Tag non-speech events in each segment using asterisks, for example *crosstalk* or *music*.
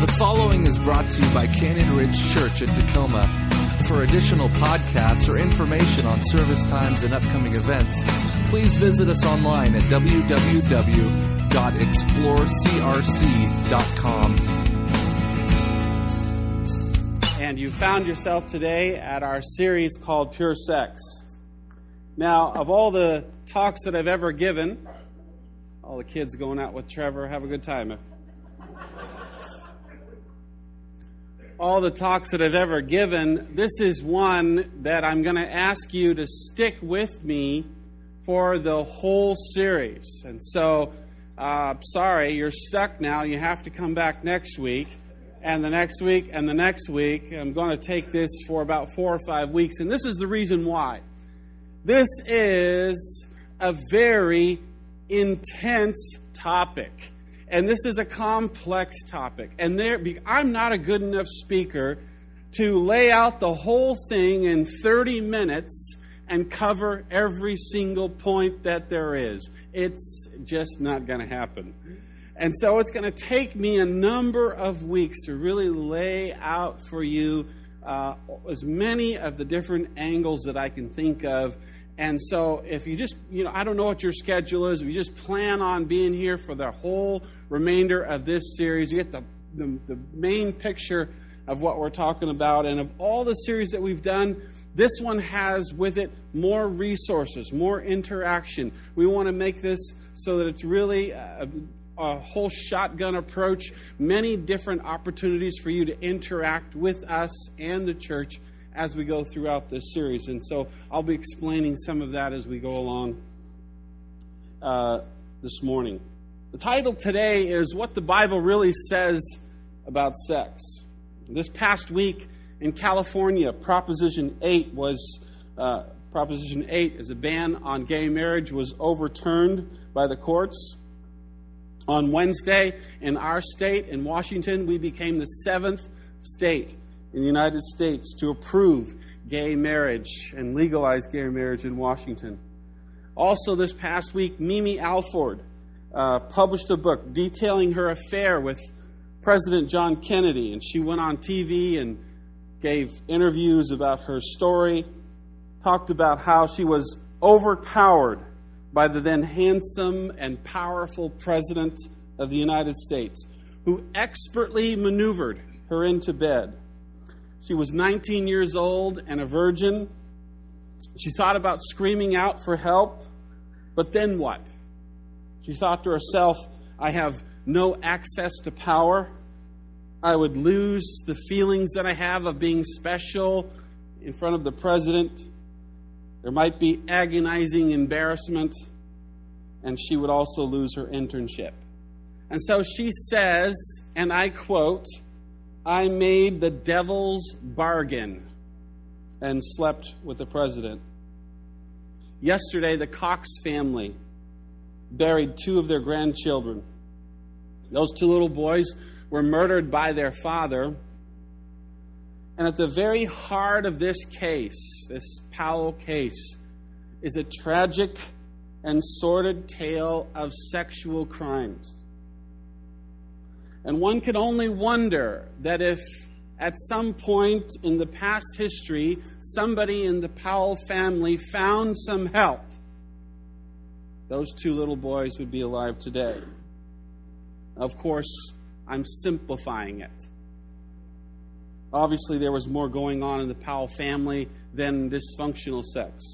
The following is brought to you by Canyon Ridge Church in Tacoma. For additional podcasts or information on service times and upcoming events, please visit us online at www.explorecrc.com. And you found yourself today at our series called Pure Sex. Now, of all the talks that I've ever given, all the kids going out with Trevor, have a good time. All the talks that I've ever given, this is one that I'm going to ask you to stick with me for the whole series. And so, uh, sorry, you're stuck now. You have to come back next week, and the next week, and the next week. I'm going to take this for about four or five weeks, and this is the reason why. This is a very intense topic. And this is a complex topic. And there, I'm not a good enough speaker to lay out the whole thing in 30 minutes and cover every single point that there is. It's just not going to happen. And so it's going to take me a number of weeks to really lay out for you uh, as many of the different angles that I can think of and so, if you just, you know, I don't know what your schedule is, if you just plan on being here for the whole remainder of this series, you get the, the, the, main picture of what we're talking about. And of all the series that we've done, this one has with it more resources, more interaction. We want to make this so that it's really a, a whole shotgun approach, many different opportunities for you to interact with us and the church as we go throughout this series. And so I'll be explaining some of that as we go along uh, this morning. The title today is What the Bible Really Says About Sex. This past week in California, Proposition 8 was. Uh, Proposition 8 is a ban on gay marriage was overturned by the courts. On Wednesday, in our state, in Washington, we became the seventh state in the United States to approve gay marriage and legalize gay marriage in Washington. Also, this past week, Mimi Alford uh, published a book detailing her affair with President John Kennedy, and she went on TV and gave interviews about her story, talked about how she was overpowered by the then handsome and powerful President of the United States, who expertly maneuvered her into bed she was 19 years old and a virgin. She thought about screaming out for help, but then what? She thought to herself, I have no access to power. I would lose the feelings that I have of being special in front of the president. There might be agonizing embarrassment, and she would also lose her internship. And so she says, and I quote, I made the devil's bargain and slept with the president. Yesterday, the Cox family buried two of their grandchildren. Those two little boys were murdered by their father. And at the very heart of this case, this Powell case, is a tragic and sordid tale of sexual crimes. And one can only wonder that if at some point in the past history somebody in the Powell family found some help, those two little boys would be alive today. Of course, I'm simplifying it. Obviously, there was more going on in the Powell family than dysfunctional sex.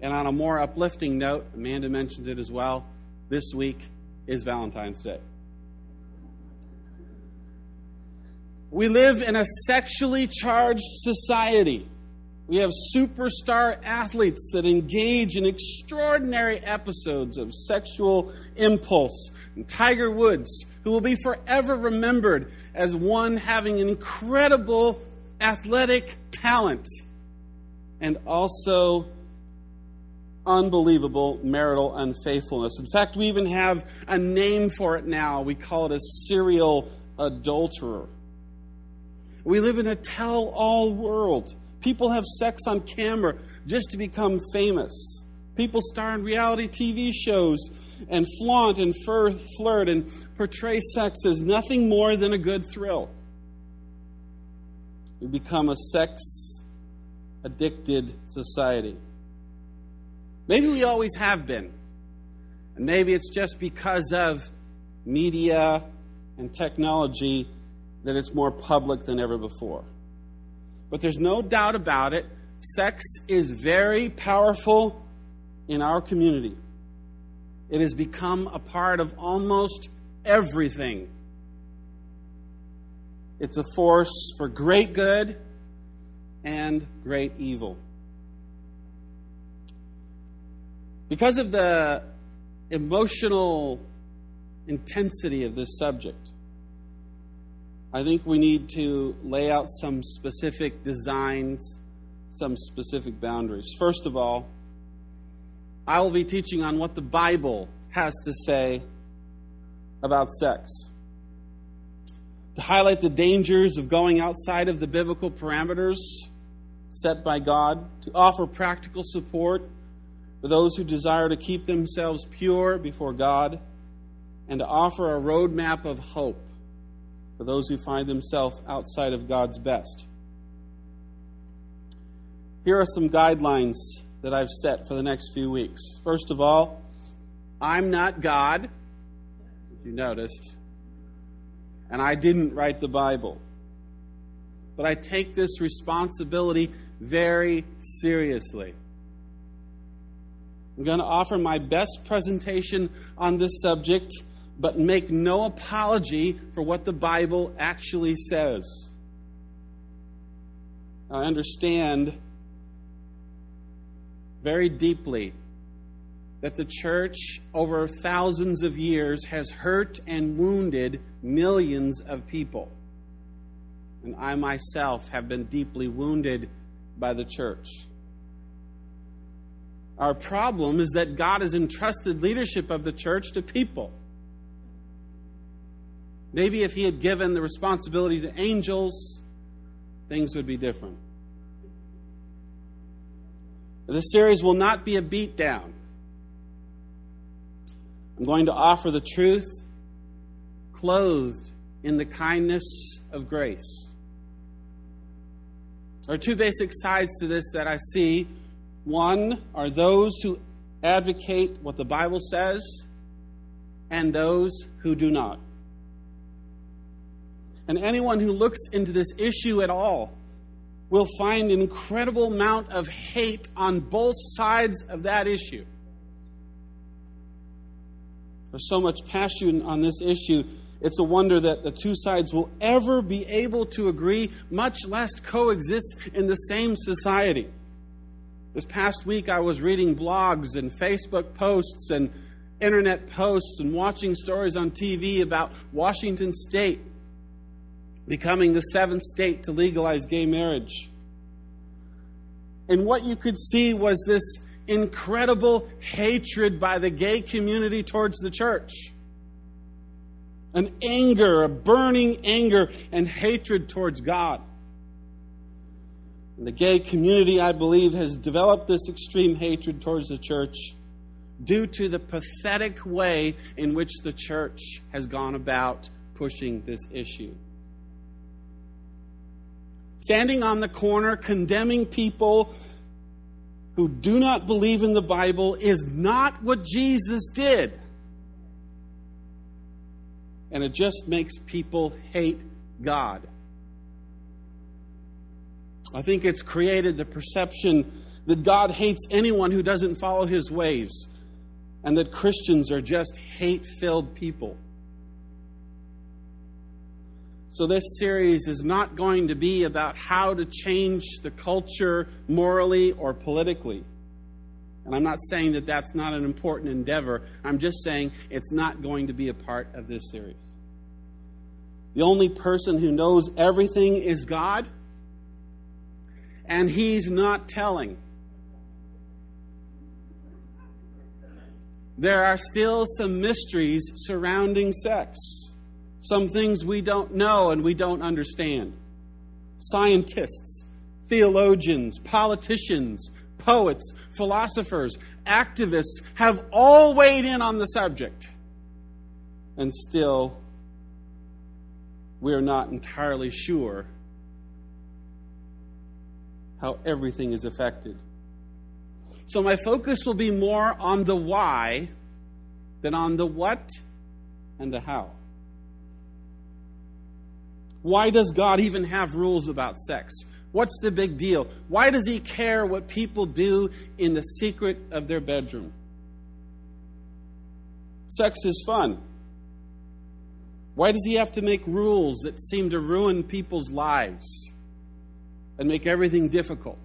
And on a more uplifting note, Amanda mentioned it as well, this week is Valentine's Day. We live in a sexually charged society. We have superstar athletes that engage in extraordinary episodes of sexual impulse. And Tiger Woods, who will be forever remembered as one having incredible athletic talent and also unbelievable marital unfaithfulness. In fact, we even have a name for it now. We call it a serial adulterer. We live in a tell all world. People have sex on camera just to become famous. People star in reality TV shows and flaunt and flirt and portray sex as nothing more than a good thrill. We become a sex addicted society. Maybe we always have been. And maybe it's just because of media and technology that it's more public than ever before. But there's no doubt about it, sex is very powerful in our community. It has become a part of almost everything. It's a force for great good and great evil. Because of the emotional intensity of this subject, I think we need to lay out some specific designs, some specific boundaries. First of all, I will be teaching on what the Bible has to say about sex. To highlight the dangers of going outside of the biblical parameters set by God, to offer practical support for those who desire to keep themselves pure before God, and to offer a roadmap of hope for those who find themselves outside of God's best. Here are some guidelines that I've set for the next few weeks. First of all, I'm not God, if you noticed, and I didn't write the Bible. But I take this responsibility very seriously. I'm going to offer my best presentation on this subject, but make no apology for what the Bible actually says. I understand very deeply that the church over thousands of years has hurt and wounded millions of people. And I myself have been deeply wounded by the church. Our problem is that God has entrusted leadership of the church to people. Maybe if He had given the responsibility to angels, things would be different. This series will not be a beatdown. I'm going to offer the truth clothed in the kindness of grace. There are two basic sides to this that I see one are those who advocate what the Bible says, and those who do not. And anyone who looks into this issue at all will find an incredible amount of hate on both sides of that issue. There's so much passion on this issue. It's a wonder that the two sides will ever be able to agree, much less coexist in the same society. This past week, I was reading blogs and Facebook posts and internet posts and watching stories on TV about Washington State becoming the seventh state to legalize gay marriage. And what you could see was this incredible hatred by the gay community towards the church. An anger, a burning anger and hatred towards God. And the gay community, I believe, has developed this extreme hatred towards the church due to the pathetic way in which the church has gone about pushing this issue. Standing on the corner condemning people who do not believe in the Bible is not what Jesus did. And it just makes people hate God. I think it's created the perception that God hates anyone who doesn't follow his ways and that Christians are just hate filled people. So, this series is not going to be about how to change the culture morally or politically. And I'm not saying that that's not an important endeavor. I'm just saying it's not going to be a part of this series. The only person who knows everything is God and he's not telling. There are still some mysteries surrounding sex, some things we don't know and we don't understand. Scientists, theologians, politicians, poets, philosophers, activists have all weighed in on the subject. And still, we are not entirely sure how everything is affected. So, my focus will be more on the why than on the what and the how. Why does God even have rules about sex? What's the big deal? Why does He care what people do in the secret of their bedroom? Sex is fun. Why does He have to make rules that seem to ruin people's lives and make everything difficult?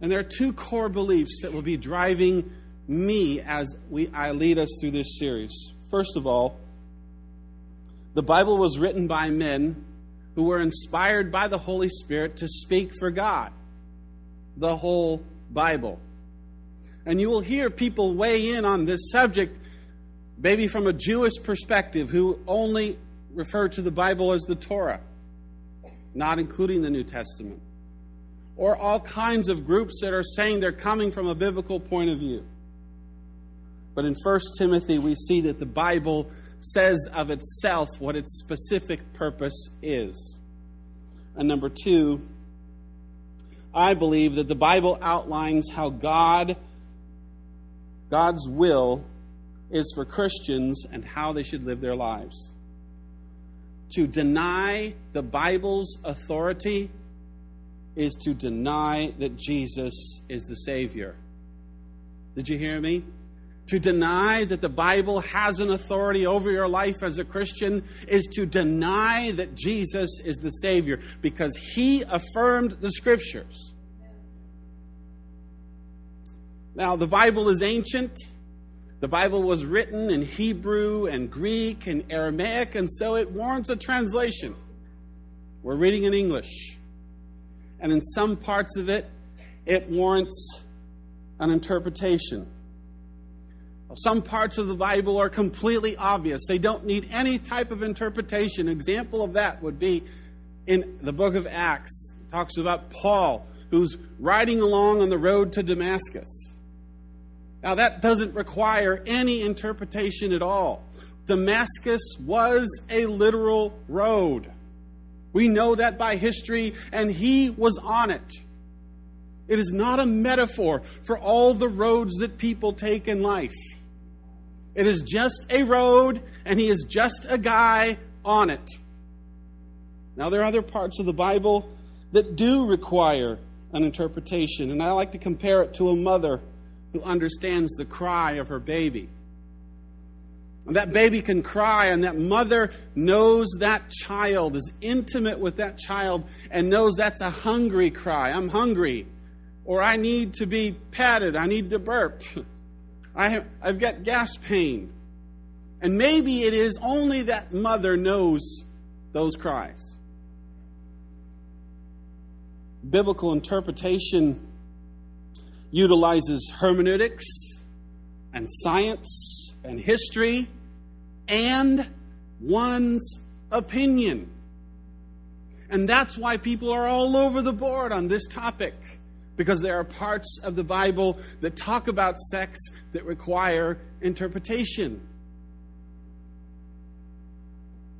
And there are two core beliefs that will be driving me as we, I lead us through this series. First of all, the Bible was written by men who were inspired by the Holy Spirit to speak for God. The whole Bible. And you will hear people weigh in on this subject, maybe from a Jewish perspective, who only refer to the Bible as the Torah, not including the New Testament. Or all kinds of groups that are saying they're coming from a biblical point of view. But in 1 Timothy, we see that the Bible says of itself what its specific purpose is. And number two, I believe that the Bible outlines how God, God's will is for Christians and how they should live their lives. To deny the Bible's authority is to deny that Jesus is the Savior. Did you hear me? To deny that the Bible has an authority over your life as a Christian is to deny that Jesus is the Savior because He affirmed the Scriptures. Now, the Bible is ancient. The Bible was written in Hebrew and Greek and Aramaic, and so it warrants a translation. We're reading in English. And in some parts of it, it warrants an interpretation. Some parts of the Bible are completely obvious. They don't need any type of interpretation. Example of that would be in the book of Acts. It talks about Paul, who's riding along on the road to Damascus. Now, that doesn't require any interpretation at all. Damascus was a literal road. We know that by history, and he was on it. It is not a metaphor for all the roads that people take in life. It is just a road, and he is just a guy on it. Now, there are other parts of the Bible that do require an interpretation, and I like to compare it to a mother who understands the cry of her baby. And that baby can cry, and that mother knows that child, is intimate with that child, and knows that's a hungry cry. I'm hungry, or I need to be patted, I need to burp. *laughs* I have, I've got gas pain. And maybe it is only that mother knows those cries. Biblical interpretation utilizes hermeneutics and science and history and one's opinion. And that's why people are all over the board on this topic because there are parts of the Bible that talk about sex that require interpretation.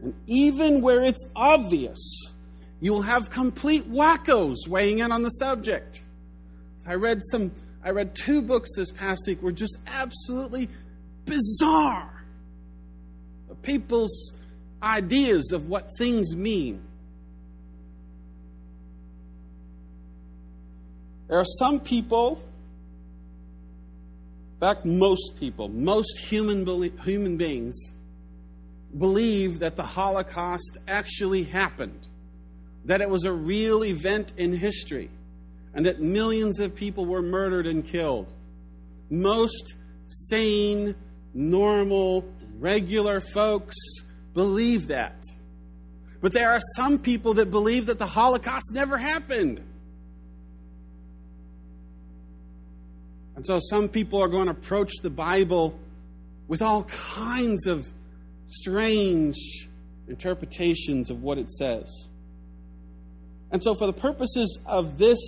And even where it's obvious, you'll have complete wackos weighing in on the subject. I read some I read two books this past week were just absolutely bizarre. People's ideas of what things mean. There are some people, in fact, most people, most human, human beings, believe that the Holocaust actually happened, that it was a real event in history, and that millions of people were murdered and killed. Most sane, normal, regular folks believe that. But there are some people that believe that the Holocaust never happened. And so some people are going to approach the Bible with all kinds of strange interpretations of what it says. And so, for the purposes of this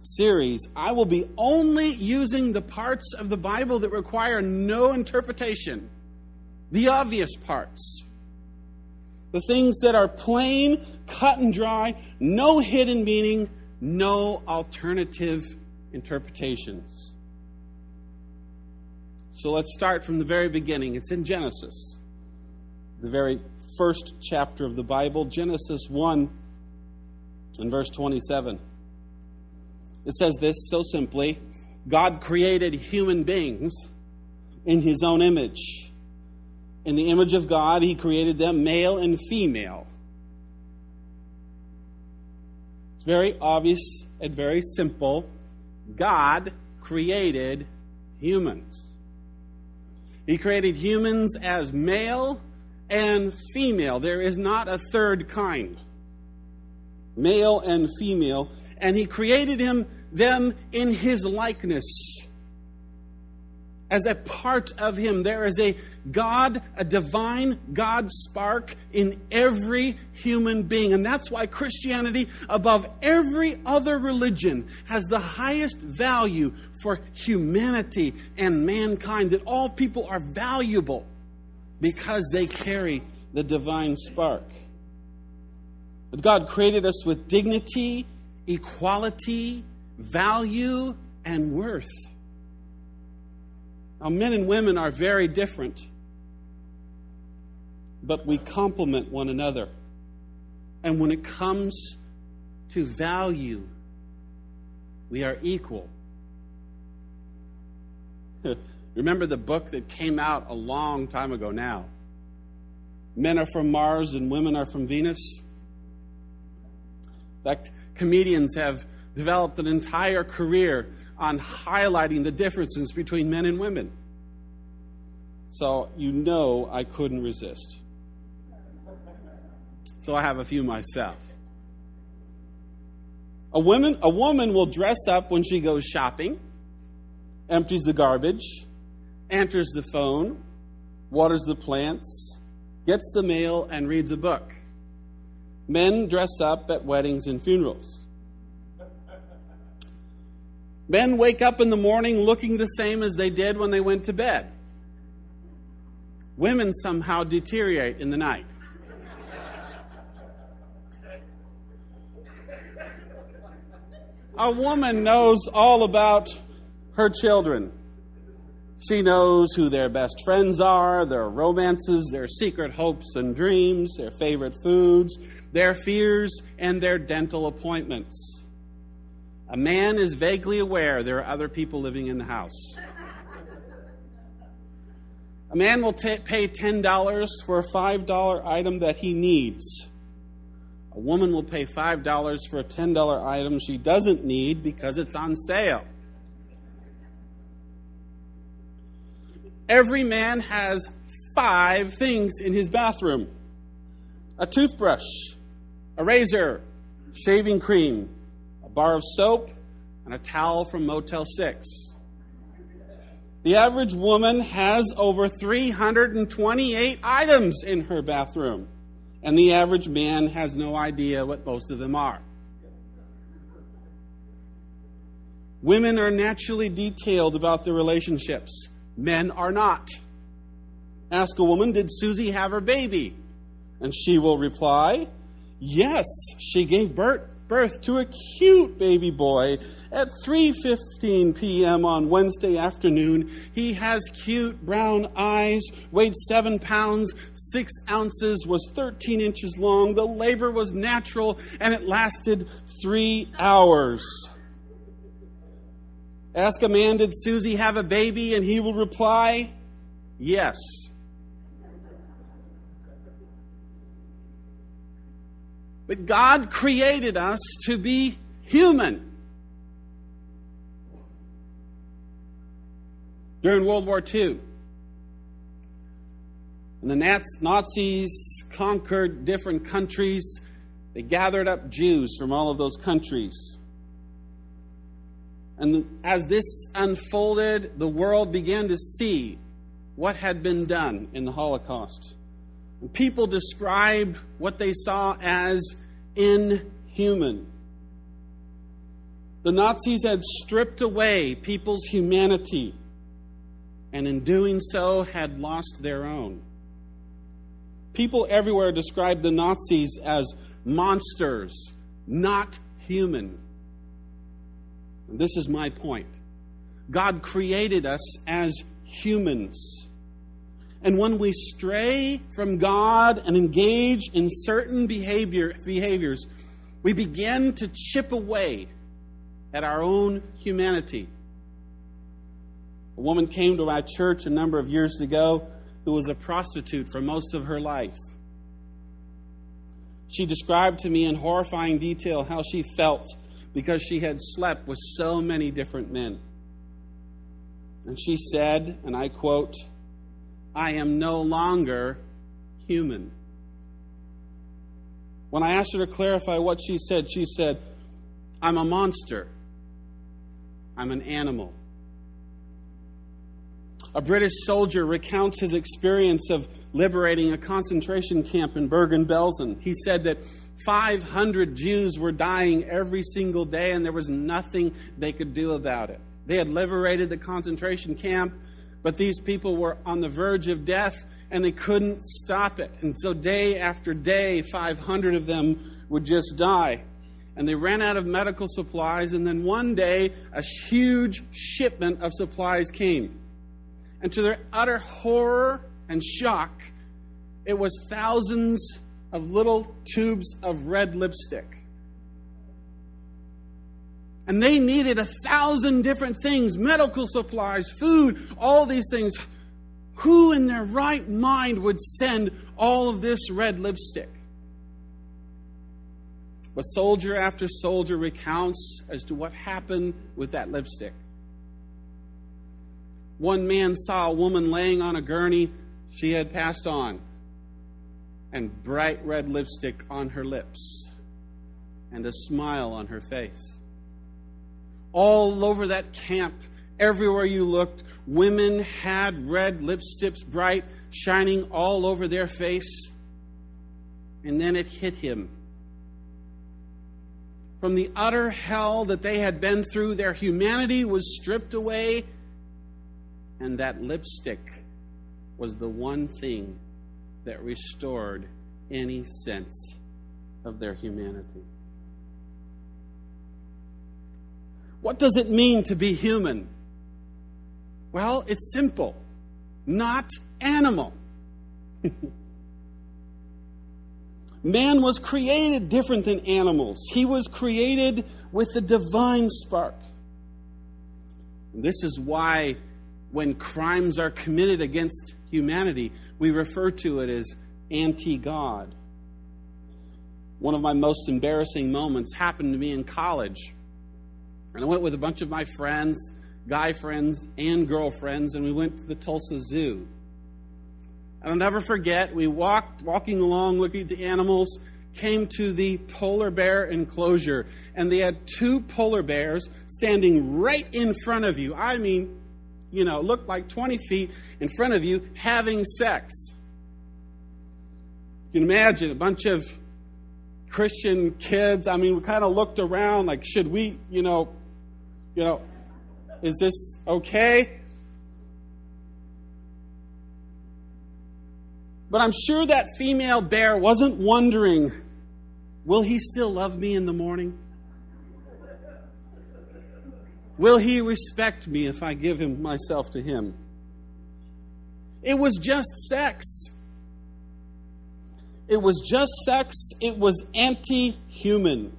series, I will be only using the parts of the Bible that require no interpretation, the obvious parts. The things that are plain, cut and dry, no hidden meaning, no alternative interpretations. So let's start from the very beginning. It's in Genesis, the very first chapter of the Bible, Genesis 1 and verse 27. It says this so simply God created human beings in his own image. In the image of God, he created them male and female. It's very obvious and very simple. God created humans. He created humans as male and female. There is not a third kind. Male and female. And he created him, them in his likeness. As a part of him, there is a God, a divine God spark in every human being. And that's why Christianity, above every other religion, has the highest value for humanity and mankind, that all people are valuable because they carry the divine spark. That God created us with dignity, equality, value, and worth. Now, men and women are very different, but we complement one another. And when it comes to value, we are equal. *laughs* Remember the book that came out a long time ago now? Men are from Mars and women are from Venus. In fact, comedians have developed an entire career on highlighting the differences between men and women. So you know I couldn't resist. So I have a few myself. A woman, a woman will dress up when she goes shopping, empties the garbage, answers the phone, waters the plants, gets the mail, and reads a book. Men dress up at weddings and funerals. Men wake up in the morning looking the same as they did when they went to bed. Women somehow deteriorate in the night. A woman knows all about her children. She knows who their best friends are, their romances, their secret hopes and dreams, their favorite foods, their fears, and their dental appointments. A man is vaguely aware there are other people living in the house. A man will t- pay $10 for a $5 item that he needs. A woman will pay $5 for a $10 item she doesn't need because it's on sale. Every man has five things in his bathroom a toothbrush, a razor, shaving cream, bar of soap, and a towel from Motel 6. The average woman has over 328 items in her bathroom, and the average man has no idea what most of them are. Women are naturally detailed about their relationships. Men are not. Ask a woman, Did Susie have her baby? And she will reply, Yes, she gave birth, birth to a cute baby boy at 3:15 p.m. on Wednesday afternoon. He has cute brown eyes, weighed 7 pounds, 6 ounces, was 13 inches long. The labor was natural and it lasted 3 hours. Ask a man, Did Susie have a baby? And he will reply, Yes. But God created us to be human. During World War II, when the Nazis conquered different countries, they gathered up Jews from all of those countries. And as this unfolded, the world began to see what had been done in the Holocaust. People described what they saw as inhuman. The Nazis had stripped away people's humanity, and in doing so, had lost their own. People everywhere described the Nazis as monsters, not human. And this is my point. God created us as humans. And when we stray from God and engage in certain behavior, behaviors, we begin to chip away at our own humanity. A woman came to our church a number of years ago who was a prostitute for most of her life. She described to me in horrifying detail how she felt because she had slept with so many different men. And she said, and I quote, I am no longer human. When I asked her to clarify what she said, she said, I'm a monster. I'm an animal. A British soldier recounts his experience of liberating a concentration camp in Bergen Belsen. He said that 500 Jews were dying every single day, and there was nothing they could do about it. They had liberated the concentration camp, but these people were on the verge of death and they couldn't stop it. And so, day after day, 500 of them would just die. And they ran out of medical supplies, and then one day, a huge shipment of supplies came. And to their utter horror and shock, it was thousands of little tubes of red lipstick. And they needed a thousand different things medical supplies, food, all these things. Who in their right mind would send all of this red lipstick? But soldier after soldier recounts as to what happened with that lipstick. One man saw a woman laying on a gurney. She had passed on, and bright red lipstick on her lips, and a smile on her face all over that camp. Everywhere you looked, women had red lipsticks, bright, shining all over their face. And then it hit him. From the utter hell that they had been through, their humanity was stripped away, and that lipstick was the one thing that restored any sense of their humanity. What does it mean to be human? Well, it's simple not animal. *laughs* Man was created different than animals. He was created with the divine spark. This is why, when crimes are committed against humanity, we refer to it as anti God. One of my most embarrassing moments happened to me in college. And I went with a bunch of my friends, guy friends and girlfriends, and we went to the Tulsa Zoo. And I'll never forget, we walked, walking along, looking at the animals, came to the polar bear enclosure, and they had two polar bears standing right in front of you. I mean, you know, looked like 20 feet in front of you having sex. You can imagine a bunch of Christian kids. I mean, we kind of looked around like, should we, you know, you know, is this okay? But I'm sure that female bear wasn't wondering, will he still love me in the morning? Will he respect me if I give him myself to him? It was just sex. It was just sex. It was anti human.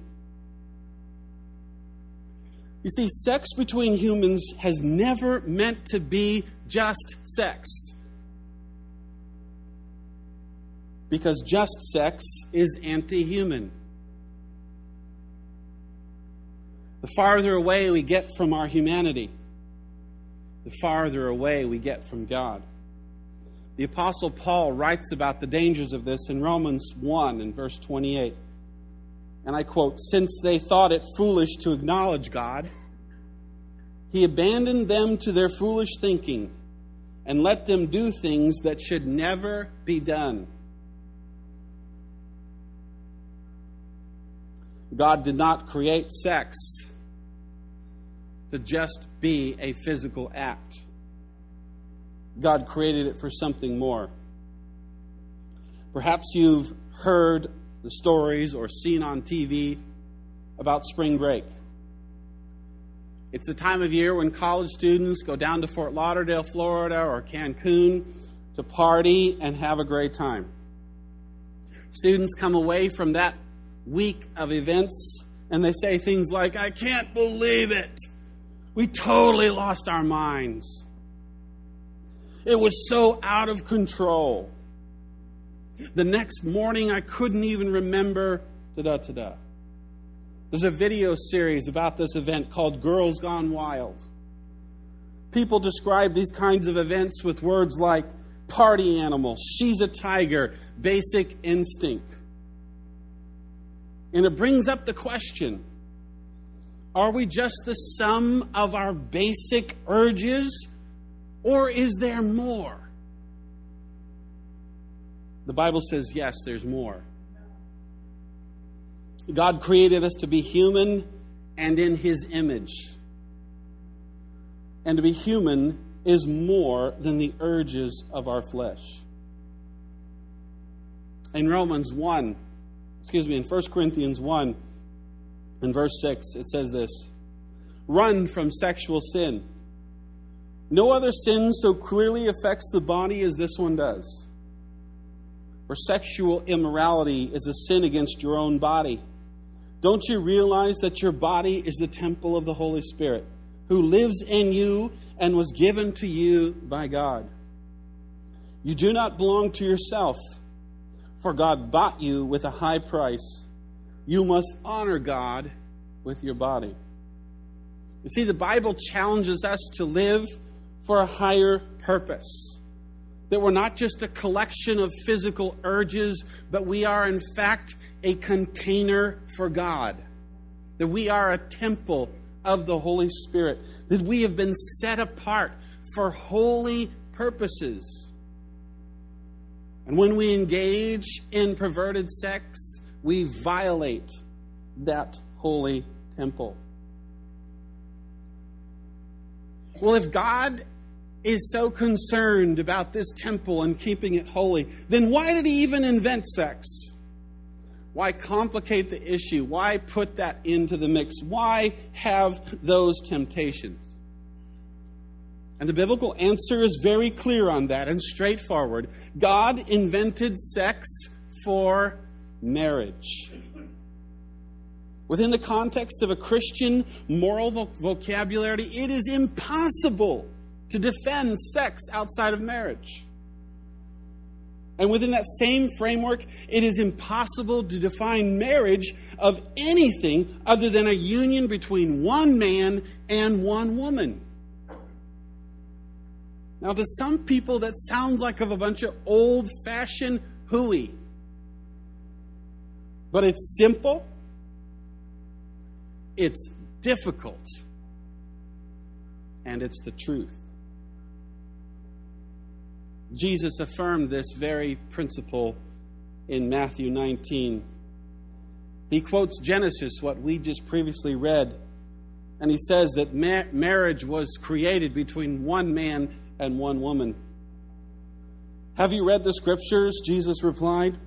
You see, sex between humans has never meant to be just sex. Because just sex is anti human. The farther away we get from our humanity, the farther away we get from God. The Apostle Paul writes about the dangers of this in Romans 1 and verse 28 and I quote, since they thought it foolish to acknowledge God, he abandoned them to their foolish thinking and let them do things that should never be done. God did not create sex to just be a physical act. God created it for something more. Perhaps you've heard the stories or seen on TV about spring break. It's the time of year when college students go down to Fort Lauderdale, Florida, or Cancun to party and have a great time. Students come away from that week of events and they say things like, I can't believe it. We totally lost our minds. It was so out of control. The next morning, I couldn't even remember da da da da. There's a video series about this event called Girls Gone Wild. People describe these kinds of events with words like party animal, she's a tiger, basic instinct. And it brings up the question are we just the sum of our basic urges, or is there more? The Bible says, yes, there's more. God created us to be human and in His image. And to be human is more than the urges of our flesh. In Romans 1, excuse me, in 1 Corinthians 1, in verse 6, it says this Run from sexual sin. No other sin so clearly affects the body as this one does. For sexual immorality is a sin against your own body. Don't you realize that your body is the temple of the Holy Spirit, who lives in you and was given to you by God? You do not belong to yourself, for God bought you with a high price. You must honor God with your body. You see, the Bible challenges us to live for a higher purpose. That we're not just a collection of physical urges, but we are, in fact, a container for God. That we are a temple of the Holy Spirit. That we have been set apart for holy purposes. And when we engage in perverted sex, we violate that holy temple. Well, if God is so concerned about this temple and keeping it holy, then why did he even invent sex? Why complicate the issue? Why put that into the mix? Why have those temptations? And the biblical answer is very clear on that and straightforward. God invented sex for marriage. Within the context of a Christian moral vocabulary, it is impossible to defend sex outside of marriage. And within that same framework, it is impossible to define marriage of anything other than a union between one man and one woman. Now, to some people, that sounds like of a bunch of old fashioned hooey. But it's simple, it's difficult, and it's the truth. Jesus affirmed this very principle in Matthew 19. He quotes Genesis, what we just previously read, and he says that ma- marriage was created between one man and one woman. Have you read the scriptures? Jesus replied.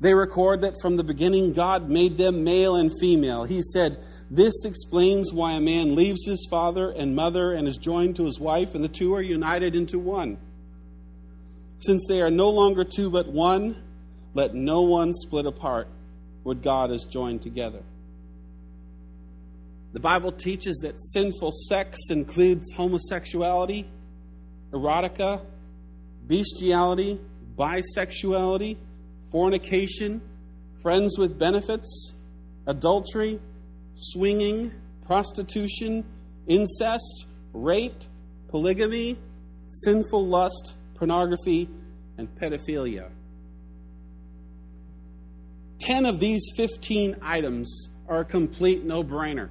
They record that from the beginning God made them male and female. He said, This explains why a man leaves his father and mother and is joined to his wife, and the two are united into one. Since they are no longer two but one, let no one split apart what God has joined together. The Bible teaches that sinful sex includes homosexuality, erotica, bestiality, bisexuality, fornication, friends with benefits, adultery, swinging, prostitution, incest, rape, polygamy, sinful lust, pornography, and pedophilia. Ten of these 15 items are a complete no brainer.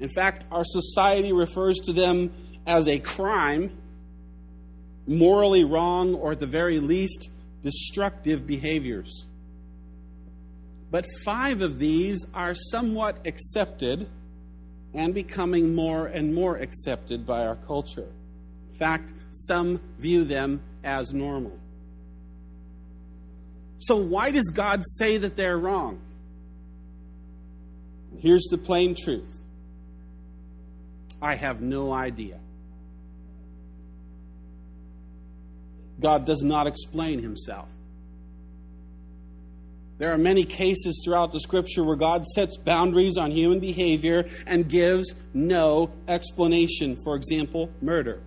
In fact, our society refers to them as a crime, morally wrong, or at the very least, destructive behaviors. But five of these are somewhat accepted and becoming more and more accepted by our culture. In fact, some view them as normal. So, why does God say that they're wrong? Here's the plain truth I have no idea. God does not explain himself. There are many cases throughout the scripture where God sets boundaries on human behavior and gives no explanation. For example, murder.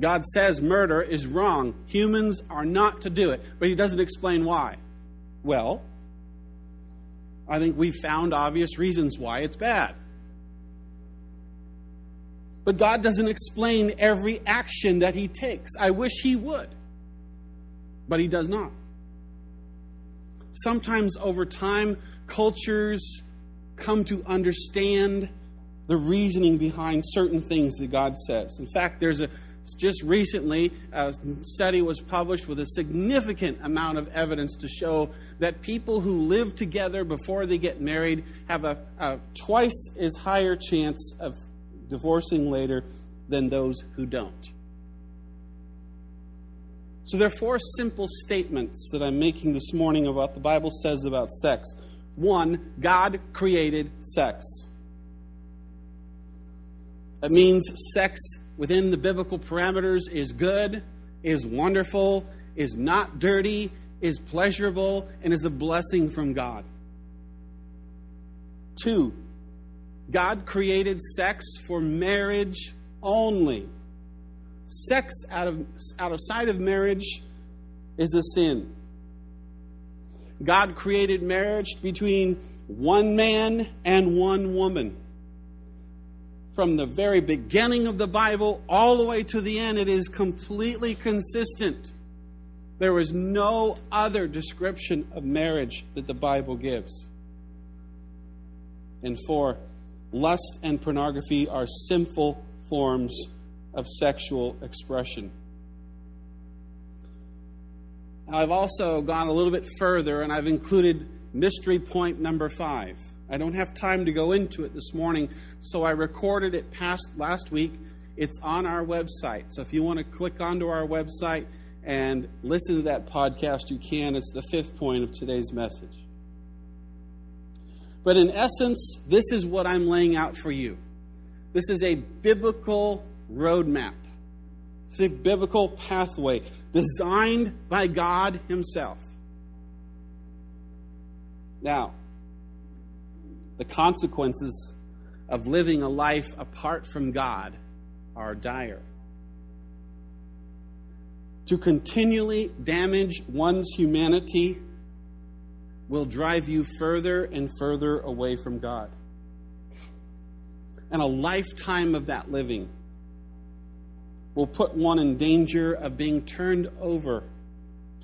God says murder is wrong. Humans are not to do it, but He doesn't explain why. Well, I think we've found obvious reasons why it's bad. But God doesn't explain every action that He takes. I wish He would, but He does not. Sometimes over time, cultures come to understand the reasoning behind certain things that God says. In fact, there's a just recently a study was published with a significant amount of evidence to show that people who live together before they get married have a, a twice as higher chance of divorcing later than those who don't. So there are four simple statements that I'm making this morning about the Bible says about sex. One, God created sex. That means sex within the biblical parameters is good, is wonderful, is not dirty, is pleasurable, and is a blessing from God. Two, God created sex for marriage only. Sex out of, out of sight of marriage is a sin. God created marriage between one man and one woman. From the very beginning of the Bible all the way to the end, it is completely consistent. There is no other description of marriage that the Bible gives. And four, lust and pornography are sinful forms of sexual expression. I've also gone a little bit further and I've included mystery point number five. I don't have time to go into it this morning, so I recorded it past last week. It's on our website. So if you want to click onto our website and listen to that podcast, you can. It's the fifth point of today's message. But in essence, this is what I'm laying out for you. This is a biblical roadmap. It's a biblical pathway designed by God Himself. Now, the consequences of living a life apart from God are dire. To continually damage one's humanity will drive you further and further away from God. And a lifetime of that living will put one in danger of being turned over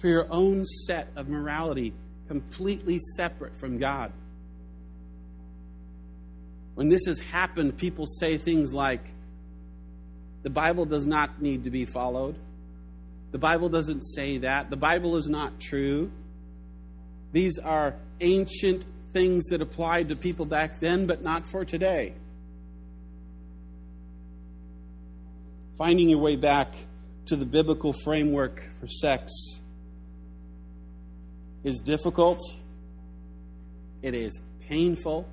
to your own set of morality, completely separate from God. When this has happened, people say things like, the Bible does not need to be followed. The Bible doesn't say that. The Bible is not true. These are ancient things that applied to people back then, but not for today. finding your way back to the biblical framework for sex is difficult, it is painful,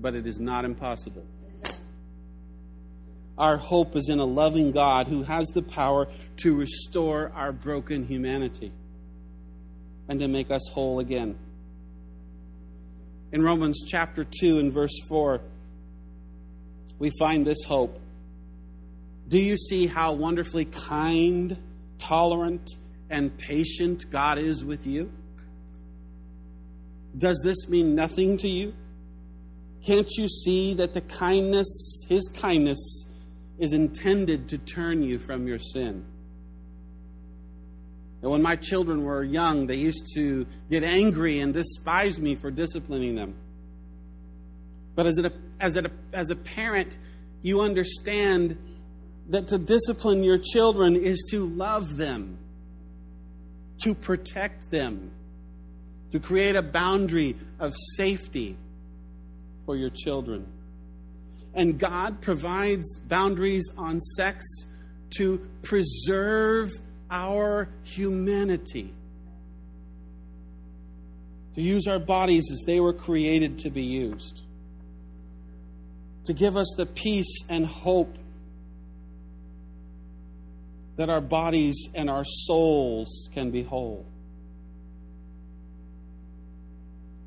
but it is not impossible. Our hope is in a loving God who has the power to restore our broken humanity and to make us whole again. In Romans chapter 2 and verse 4, we find this hope. Do you see how wonderfully kind, tolerant, and patient God is with you? Does this mean nothing to you? Can't you see that the kindness, His kindness, is intended to turn you from your sin? And when my children were young, they used to get angry and despise me for disciplining them. But as a, as a, as a parent, you understand that to discipline your children is to love them, to protect them, to create a boundary of safety. For your children. And God provides boundaries on sex to preserve our humanity, to use our bodies as they were created to be used, to give us the peace and hope that our bodies and our souls can be whole.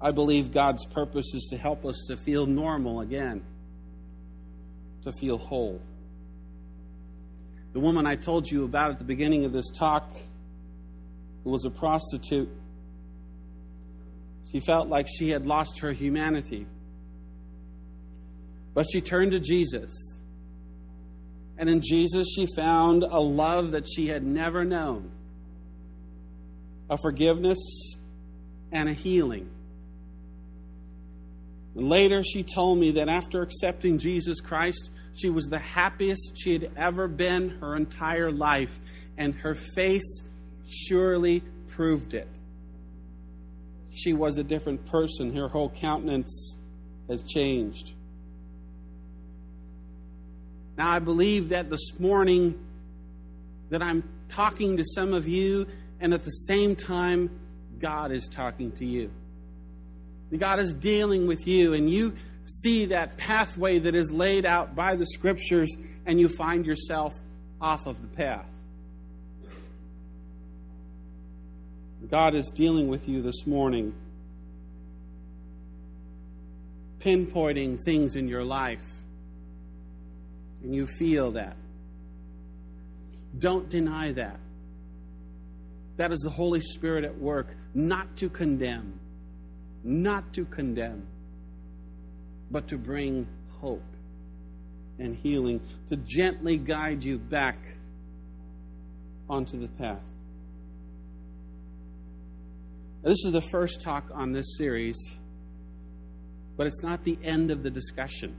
I believe God's purpose is to help us to feel normal again, to feel whole. The woman I told you about at the beginning of this talk was a prostitute, she felt like she had lost her humanity. But she turned to Jesus. And in Jesus, she found a love that she had never known a forgiveness and a healing. And later, she told me that after accepting Jesus Christ, she was the happiest she had ever been her entire life, and her face surely proved it. She was a different person. Her whole countenance has changed. Now, I believe that this morning that I'm talking to some of you, and at the same time, God is talking to you. God is dealing with you, and you see that pathway that is laid out by the scriptures, and you find yourself off of the path. God is dealing with you this morning, pinpointing things in your life, and you feel that. Don't deny that. That is the Holy Spirit at work, not to condemn not to condemn, but to bring hope and healing, to gently guide you back onto the path. This is the first talk on this series, but it's not the end of the discussion.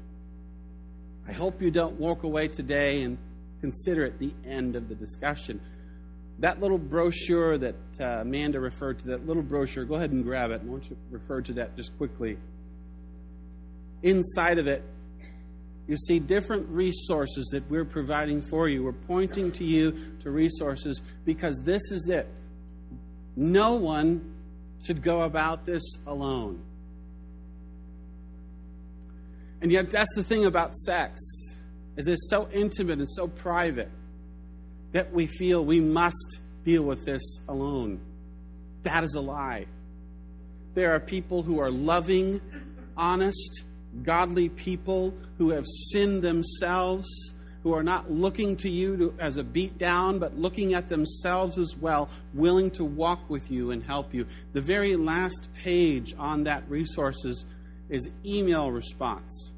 I hope you don't walk away today and consider it the end of the discussion that little brochure that uh, Amanda referred to, that little brochure, go ahead and grab it. I want you to refer to that just quickly. Inside of it, you see different resources that we're providing for you. We're pointing to you to resources because this is it. No one should go about this alone. And yet that's the thing about sex is it's so intimate and so private that we feel we must deal with this alone. That is a lie. There are people who are loving, honest, godly people who have sinned themselves, who are not looking to you to, as a beat down, but looking at themselves as well, willing to walk with you and help you. The very last page on that resources is email response.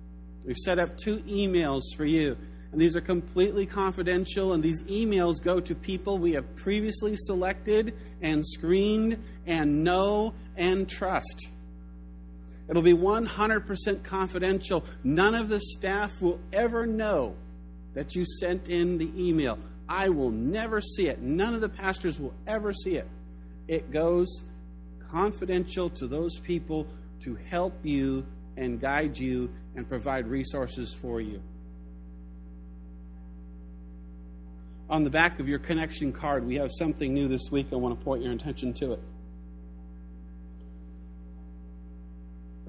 We've set up two emails for you and these are completely confidential, and these emails go to people we have previously selected and screened and know and trust. It'll be 100% confidential. None of the staff will ever know that you sent in the email. I will never see it. None of the pastors will ever see it. It goes confidential to those people to help you and guide you and provide resources for you. On the back of your connection card, we have something new this week. I want to point your attention to it.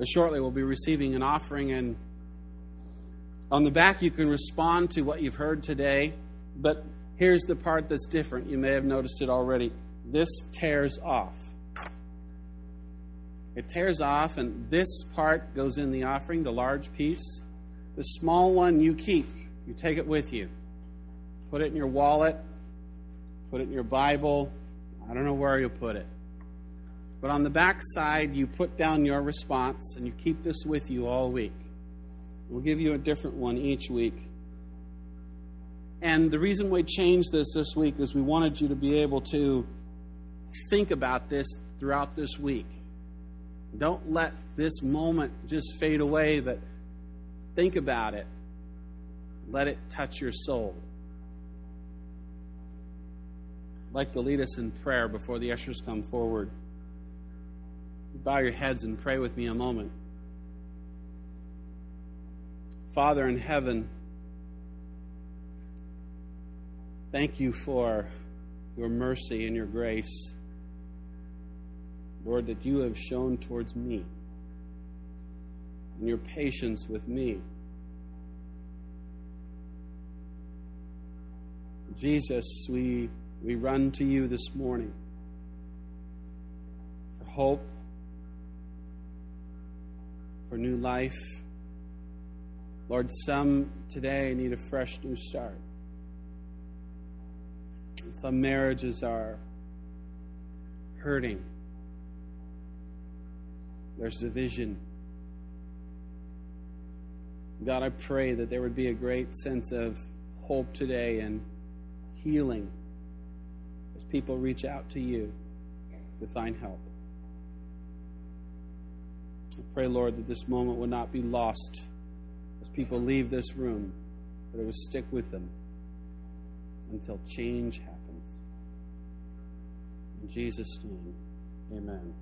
Shortly, we'll be receiving an offering, and on the back, you can respond to what you've heard today. But here's the part that's different. You may have noticed it already. This tears off. It tears off, and this part goes in the offering, the large piece. The small one you keep, you take it with you. Put it in your wallet, put it in your Bible. I don't know where you'll put it. But on the back side, you put down your response and you keep this with you all week. We'll give you a different one each week. And the reason we changed this this week is we wanted you to be able to think about this throughout this week. Don't let this moment just fade away, but think about it. Let it touch your soul like to lead us in prayer before the ushers come forward. Bow your heads and pray with me a moment. Father in heaven, thank you for your mercy and your grace. Lord, that you have shown towards me and your patience with me. Jesus, we, we run to you this morning for hope, for new life. Lord, some today need a fresh new start. Some marriages are hurting. There's division. God, I pray that there would be a great sense of hope today and healing people reach out to you to find help. I pray, Lord, that this moment would not be lost as people leave this room, but it would stick with them until change happens. In Jesus' name, amen.